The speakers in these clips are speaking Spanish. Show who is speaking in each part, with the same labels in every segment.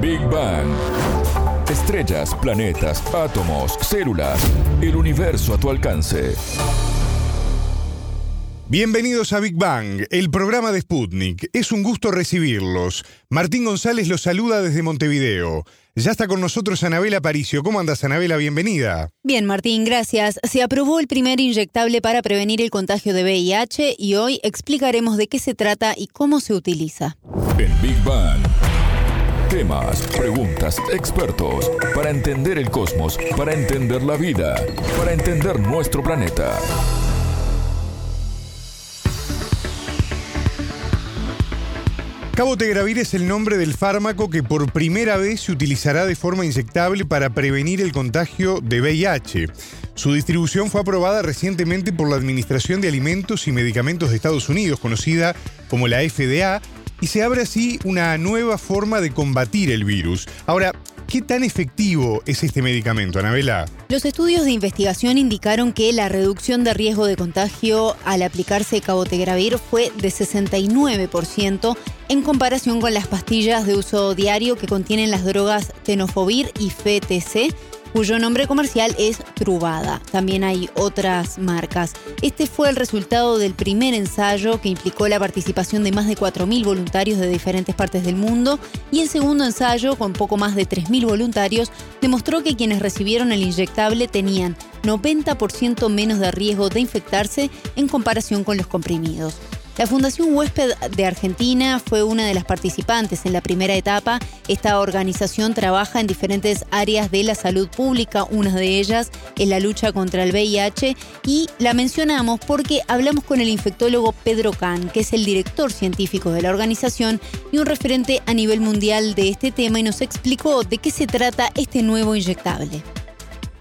Speaker 1: Big Bang. Estrellas, planetas, átomos, células, el universo a tu alcance.
Speaker 2: Bienvenidos a Big Bang, el programa de Sputnik. Es un gusto recibirlos. Martín González los saluda desde Montevideo. Ya está con nosotros Anabela Paricio. ¿Cómo andas, Anabela? Bienvenida.
Speaker 3: Bien, Martín, gracias. Se aprobó el primer inyectable para prevenir el contagio de VIH y hoy explicaremos de qué se trata y cómo se utiliza.
Speaker 1: En Big Bang. Temas, preguntas, expertos, para entender el cosmos, para entender la vida, para entender nuestro planeta.
Speaker 2: Cabotegravir es el nombre del fármaco que por primera vez se utilizará de forma inyectable para prevenir el contagio de VIH. Su distribución fue aprobada recientemente por la Administración de Alimentos y Medicamentos de Estados Unidos, conocida como la FDA, y se abre así una nueva forma de combatir el virus. Ahora, ¿qué tan efectivo es este medicamento, Anabela?
Speaker 3: Los estudios de investigación indicaron que la reducción de riesgo de contagio al aplicarse cabotegravir fue de 69% en comparación con las pastillas de uso diario que contienen las drogas tenofovir y FTC cuyo nombre comercial es Trubada. También hay otras marcas. Este fue el resultado del primer ensayo que implicó la participación de más de 4.000 voluntarios de diferentes partes del mundo y el segundo ensayo, con poco más de 3.000 voluntarios, demostró que quienes recibieron el inyectable tenían 90% menos de riesgo de infectarse en comparación con los comprimidos. La Fundación Huésped de Argentina fue una de las participantes en la primera etapa. Esta organización trabaja en diferentes áreas de la salud pública, una de ellas es la lucha contra el VIH y la mencionamos porque hablamos con el infectólogo Pedro Kahn, que es el director científico de la organización y un referente a nivel mundial de este tema y nos explicó de qué se trata este nuevo inyectable.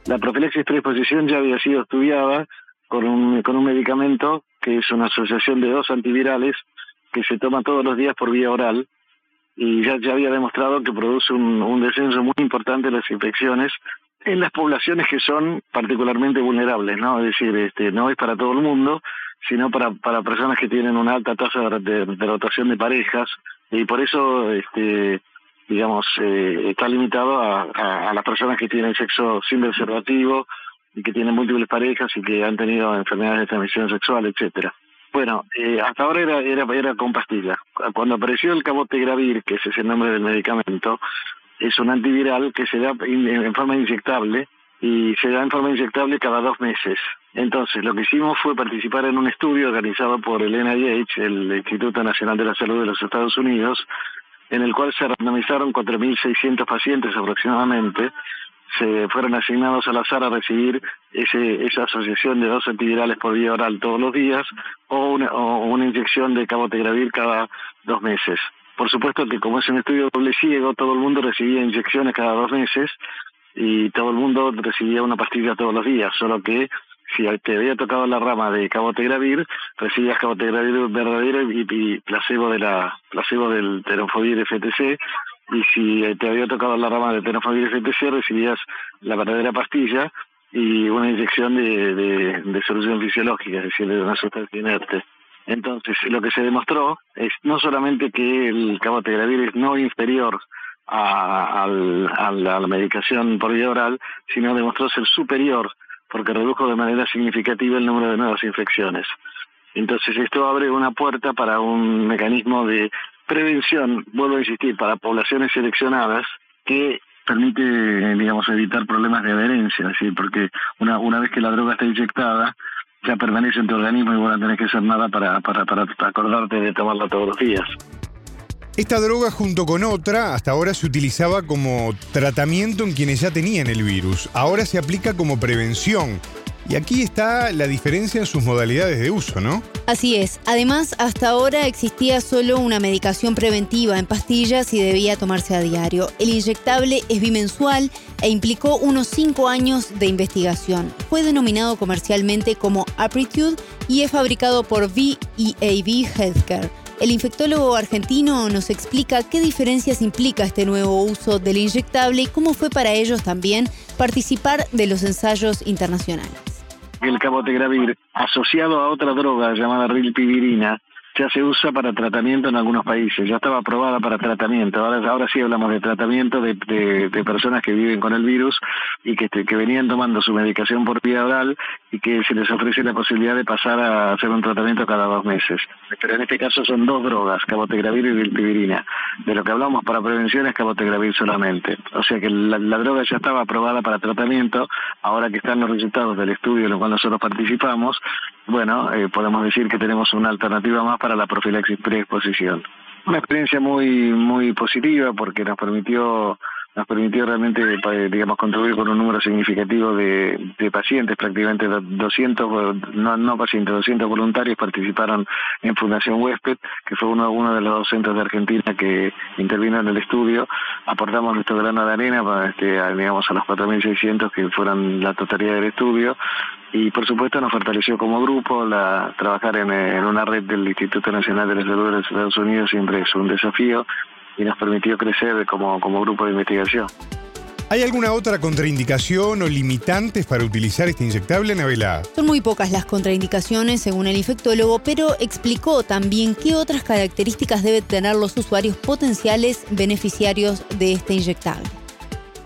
Speaker 4: La profilaxis preexposición ya había sido estudiada con un, con un medicamento que es una asociación de dos antivirales que se toma todos los días por vía oral y ya, ya había demostrado que produce un, descenso muy importante de las infecciones en las poblaciones que son particularmente vulnerables, ¿no? Es decir, este, no es para todo el mundo, sino para, para personas que tienen una alta tasa de, de, rotación de parejas y por eso, este, digamos, eh, está limitado a, a, a, las personas que tienen sexo sin preservativo y que tienen múltiples parejas y que han tenido enfermedades de transmisión sexual, etcétera. Bueno, eh, hasta ahora era, era, era con pastillas. Cuando apareció el cabotegravir, que ese es el nombre del medicamento, es un antiviral que se da en forma inyectable y se da en forma inyectable cada dos meses. Entonces, lo que hicimos fue participar en un estudio organizado por el NIH, el Instituto Nacional de la Salud de los Estados Unidos, en el cual se randomizaron 4.600 pacientes aproximadamente se fueron asignados al azar a recibir ese, esa asociación de dos antivirales por vía oral todos los días o una, o una inyección de cabotegravir cada dos meses. Por supuesto que como es un estudio doble ciego, todo el mundo recibía inyecciones cada dos meses y todo el mundo recibía una pastilla todos los días, solo que si te había tocado la rama de cabotegravir, recibías cabotegravir verdadero y, placebo de la placebo del tenofovir FTC y si te había tocado la rama de tenofovir FTC recibías la verdadera pastilla y una inyección de, de, solución fisiológica, es decir, de una sustancia inerte. Entonces, lo que se demostró es no solamente que el cabotegravir es no inferior a, a, a, la, medicación por vía oral, sino demostró ser superior porque redujo de manera significativa el número de nuevas infecciones. Entonces esto abre una puerta para un mecanismo de prevención, vuelvo a insistir, para poblaciones seleccionadas que permite, digamos, evitar problemas de adherencia, es decir, porque una, una vez que la droga está inyectada, ya permanece en tu organismo y vos no tenés que hacer nada para, para, para acordarte de tomarla todos los días.
Speaker 2: Esta droga junto con otra hasta ahora se utilizaba como tratamiento en quienes ya tenían el virus. Ahora se aplica como prevención. Y aquí está la diferencia en sus modalidades de uso, ¿no?
Speaker 3: Así es. Además, hasta ahora existía solo una medicación preventiva en pastillas y debía tomarse a diario. El inyectable es bimensual e implicó unos 5 años de investigación. Fue denominado comercialmente como Apritude y es fabricado por VEAB Healthcare. El infectólogo argentino nos explica qué diferencias implica este nuevo uso del inyectable y cómo fue para ellos también participar de los ensayos internacionales
Speaker 4: el cabotegravir, asociado a otra droga llamada rilpivirina, ya se usa para tratamiento en algunos países, ya estaba aprobada para tratamiento, ahora, ahora sí hablamos de tratamiento de, de, personas que viven con el virus y que, que venían tomando su medicación por vía oral y que se les ofrece la posibilidad de pasar a hacer un tratamiento cada dos meses. Pero en este caso son dos drogas, cabotegravir y vilpivirina. De lo que hablamos para prevención es cabotegravir solamente. O sea que la, droga ya estaba aprobada para tratamiento, ahora que están los resultados del estudio en el cual nosotros participamos, bueno, eh, podemos decir que tenemos una alternativa más para la profilaxis preexposición. Una experiencia muy muy positiva porque nos permitió nos permitió realmente, eh, digamos, contribuir con un número significativo de, pacientes, prácticamente 200, no, no pacientes, 200 voluntarios participaron en Fundación Huésped, que fue uno, de los centros de Argentina que intervino en el estudio. Aportamos nuestro grano de arena, para, este, digamos, a los 4.600 que fueron la totalidad del estudio y por supuesto nos fortaleció como grupo, la, trabajar en, en, una red del Instituto Nacional de la Salud de los Estados Unidos siempre es un desafío y nos permitió crecer como, como grupo de investigación.
Speaker 2: ¿Hay alguna otra contraindicación o limitantes para utilizar este inyectable, Anabela?
Speaker 3: Son muy pocas las contraindicaciones, según el infectólogo, pero explicó también qué otras características deben tener los usuarios potenciales beneficiarios de este inyectable.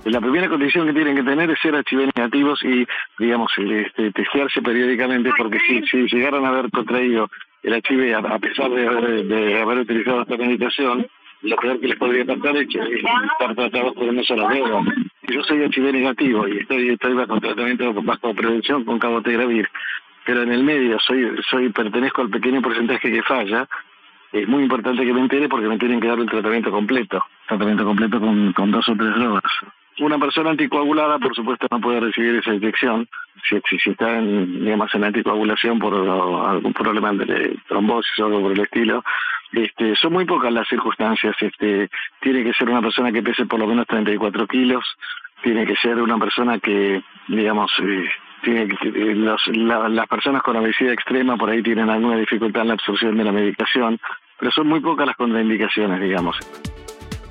Speaker 4: La primera condición que tienen que tener es ser HIV negativos y, digamos, este, testearse periódicamente, porque si, si llegaran a haber contraído el HIV a, pesar de, de haber utilizado esta medicación, lo peor que les podría pasar es, estar tratados por una sola droga. Yo soy HIV negativo y estoy, estoy bajo tratamiento, bajo prevención con cabotegravir, pero en el medio soy, soy pertenezco al pequeño porcentaje que falla, es muy importante que me entere porque me tienen que dar un tratamiento completo, tratamiento completo con, con dos o tres drogas. Una persona anticoagulada, por supuesto, no puede recibir esa inyección si, si, está en, digamos, anticoagulación por algún problema de trombosis o algo por el estilo, este, son muy pocas las circunstancias. Este, tiene que ser una persona que pese por lo menos 34 kilos, tiene que ser una persona que, digamos, eh, tiene que, eh, las personas con obesidad extrema por ahí tienen alguna dificultad en la absorción de la medicación, pero son muy pocas las contraindicaciones, digamos.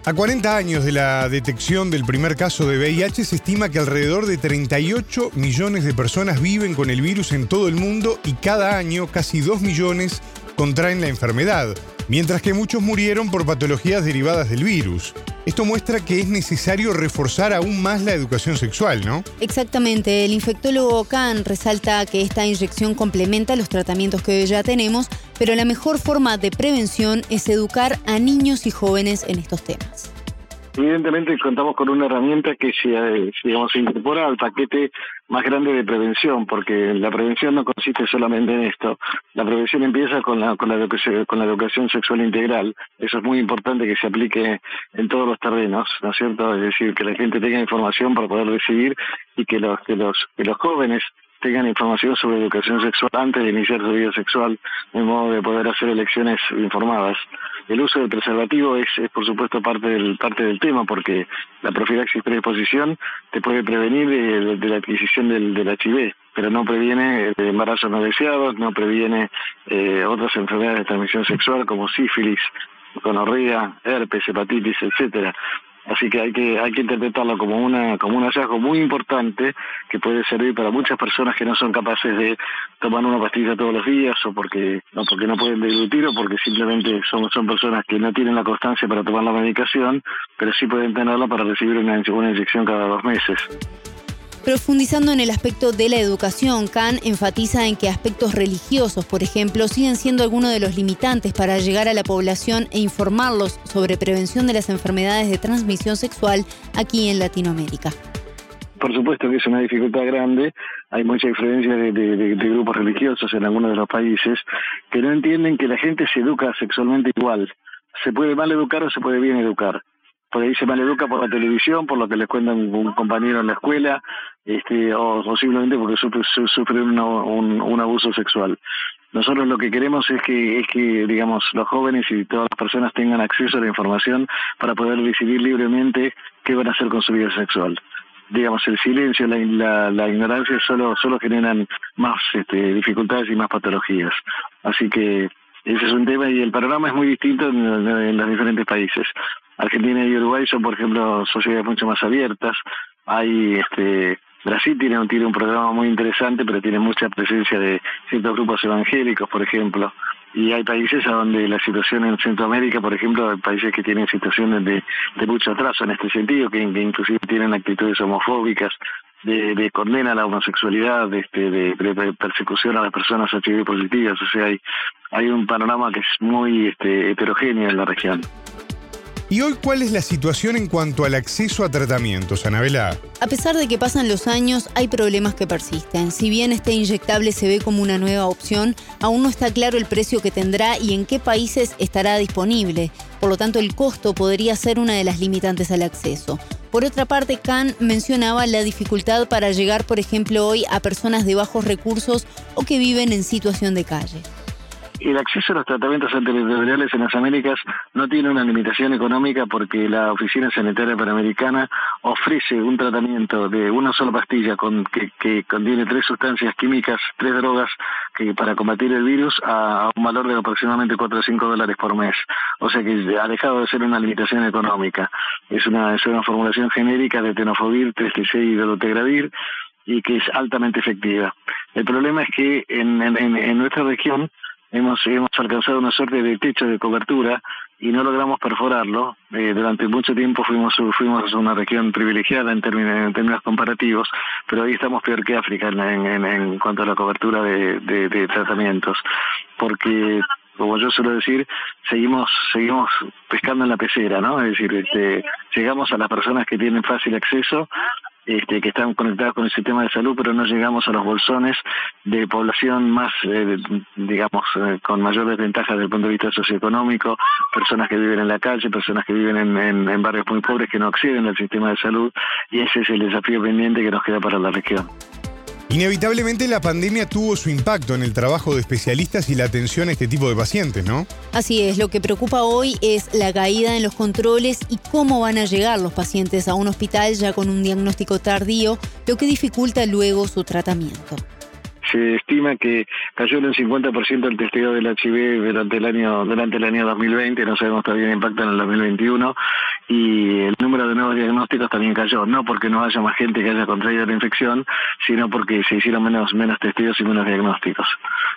Speaker 2: A 40 años de la detección del primer caso de VIH, se estima que alrededor de 38 millones de personas viven con el virus en todo el mundo y cada año casi 2 millones contraen la enfermedad mientras que muchos murieron por patologías derivadas del virus. Esto muestra que es necesario reforzar aún más la educación sexual, ¿no?
Speaker 3: Exactamente. El infectólogo Kahn resalta que esta inyección complementa los tratamientos que ya tenemos, pero la mejor forma de prevención es educar a niños y jóvenes en estos temas.
Speaker 4: Evidentemente contamos con una herramienta que se, digamos, se incorpora al paquete más grande de prevención, porque la prevención no consiste solamente en esto. La prevención empieza con la, con la, educación, con la educación sexual integral. Eso es muy importante que se aplique en todos los terrenos, ¿no es cierto? Es decir, que la gente tenga información para poder decidir y que los, que los, que los jóvenes tengan información sobre educación sexual antes de iniciar su vida sexual, de modo de poder hacer elecciones informadas. El uso del preservativo es, por supuesto parte del parte del tema porque la profilaxis predisposición te puede prevenir de, la adquisición del, del, HIV, pero no previene de embarazos no deseados, no previene eh, otras enfermedades de transmisión sexual como sífilis, gonorrea, herpes, hepatitis, etcétera. Así que hay que hay que interpretarlo como una como un hallazgo muy importante que puede servir para muchas personas que no son capaces de tomar una pastilla todos los días o porque no porque no pueden deglutir o porque simplemente son son personas que no tienen la constancia para tomar la medicación, pero sí pueden tenerla para recibir una, una inyección cada dos meses.
Speaker 3: Profundizando en el aspecto de la educación, Kahn enfatiza en que aspectos religiosos, por ejemplo, siguen siendo algunos de los limitantes para llegar a la población e informarlos sobre prevención de las enfermedades de transmisión sexual aquí en Latinoamérica.
Speaker 4: Por supuesto que es una dificultad grande, hay mucha influencia de, de grupos religiosos en algunos de los países que no entienden que la gente se educa sexualmente igual. Se puede mal educar o se puede bien educar por ahí se maleduca por la televisión, por lo que les cuenta un, compañero en la escuela, este, o, posiblemente porque sufre, un, abuso sexual. Nosotros lo que queremos es que, es que, digamos, los jóvenes y todas las personas tengan acceso a la información para poder decidir libremente qué van a hacer con su vida sexual. Digamos, el silencio, la, la, ignorancia solo, solo generan más este, dificultades y más patologías. Así que ese es un tema y el panorama es muy distinto en los diferentes países. Argentina y Uruguay son, por ejemplo, sociedades mucho más abiertas. Hay este Brasil tiene, tiene un programa muy interesante, pero tiene mucha presencia de ciertos grupos evangélicos, por ejemplo. y hay países a donde la situación en Centroamérica, por ejemplo, hay países que tienen situaciones de, mucho atraso en este sentido, que, inclusive tienen actitudes homofóbicas, de, condena a la homosexualidad, este, de, de, persecución a las personas HIV positivas, o sea, hay, hay un panorama que es muy este, heterogéneo en la región.
Speaker 2: ¿Y hoy cuál es la situación en cuanto al acceso a tratamientos, Anabela?
Speaker 3: A pesar de que pasan los años, hay problemas que persisten. Si bien este inyectable se ve como una nueva opción, aún no está claro el precio que tendrá y en qué países estará disponible. Por lo tanto, el costo podría ser una de las limitantes al acceso. Por otra parte, Khan mencionaba la dificultad para llegar, por ejemplo, hoy a personas de bajos recursos o que viven en situación de calle
Speaker 4: el acceso a los tratamientos antirretrovirales en las Américas no tiene una limitación económica porque la Oficina Sanitaria Panamericana ofrece un tratamiento de una sola pastilla con, que, contiene tres sustancias químicas, tres drogas que para combatir el virus a, un valor de aproximadamente 4 o 5 dólares por mes. O sea que ha dejado de ser una limitación económica. Es una, es una formulación genérica de tenofovir, 3TC y dolutegravir y que es altamente efectiva. El problema es que en, en nuestra región hemos, hemos alcanzado una suerte de techo de cobertura y no logramos perforarlo. Eh, durante mucho tiempo fuimos fuimos una región privilegiada en términos, en términos comparativos, pero hoy estamos peor que África en, en, en cuanto a la cobertura de, de, tratamientos, porque como yo suelo decir, seguimos seguimos pescando en la pecera, ¿no? Es decir, este, llegamos a las personas que tienen fácil acceso este, que están conectadas con el sistema de salud, pero no llegamos a los bolsones de población más, eh, digamos, eh, con mayor desventaja desde el punto de vista socioeconómico, personas que viven en la calle, personas que viven en, en barrios muy pobres que no acceden al sistema de salud, y ese es el desafío pendiente que nos queda para la región.
Speaker 2: Inevitablemente la pandemia tuvo su impacto en el trabajo de especialistas y la atención a este tipo de pacientes, ¿no?
Speaker 3: Así es, lo que preocupa hoy es la caída en los controles y cómo van a llegar los pacientes a un hospital ya con un diagnóstico tardío, lo que dificulta luego su tratamiento
Speaker 4: se estima que cayó en un 50% el testeo del HIV durante el año durante el año 2020, no sabemos todavía el impacto en el 2021 y el número de nuevos diagnósticos también cayó, no porque no haya más gente que haya contraído la infección, sino porque se hicieron menos menos testeos y menos diagnósticos.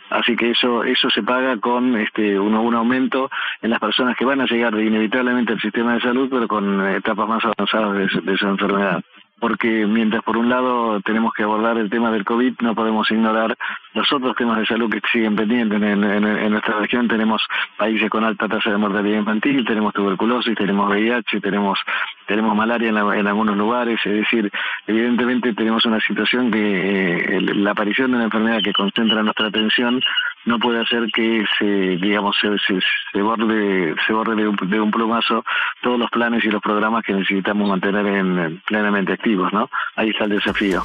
Speaker 4: Así que eso eso se paga con este un, un aumento en las personas que van a llegar inevitablemente al sistema de salud, pero con etapas más avanzadas de, de su enfermedad porque mientras por un lado tenemos que abordar el tema del COVID, no podemos ignorar los otros temas de salud que siguen pendientes. En, en, nuestra región tenemos países con alta tasa de mortalidad infantil, tenemos tuberculosis, tenemos VIH, tenemos tenemos malaria en, en algunos lugares, es decir, evidentemente tenemos una situación que eh, la aparición de una enfermedad que concentra nuestra atención no puede hacer que se digamos se, se, se borde se borde de un, de un, plumazo todos los planes y los programas que necesitamos mantener en, plenamente activos, ¿no? Ahí está el desafío.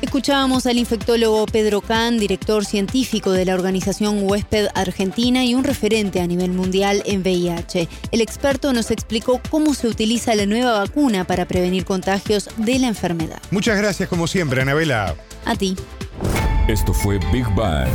Speaker 3: Escuchábamos al infectólogo Pedro Can, director científico de la organización Huésped Argentina y un referente a nivel mundial en VIH. El experto nos explicó cómo se utiliza la nueva vacuna para prevenir contagios de la enfermedad.
Speaker 2: Muchas gracias como siempre, Anabela.
Speaker 3: A ti.
Speaker 1: Esto fue Big Bang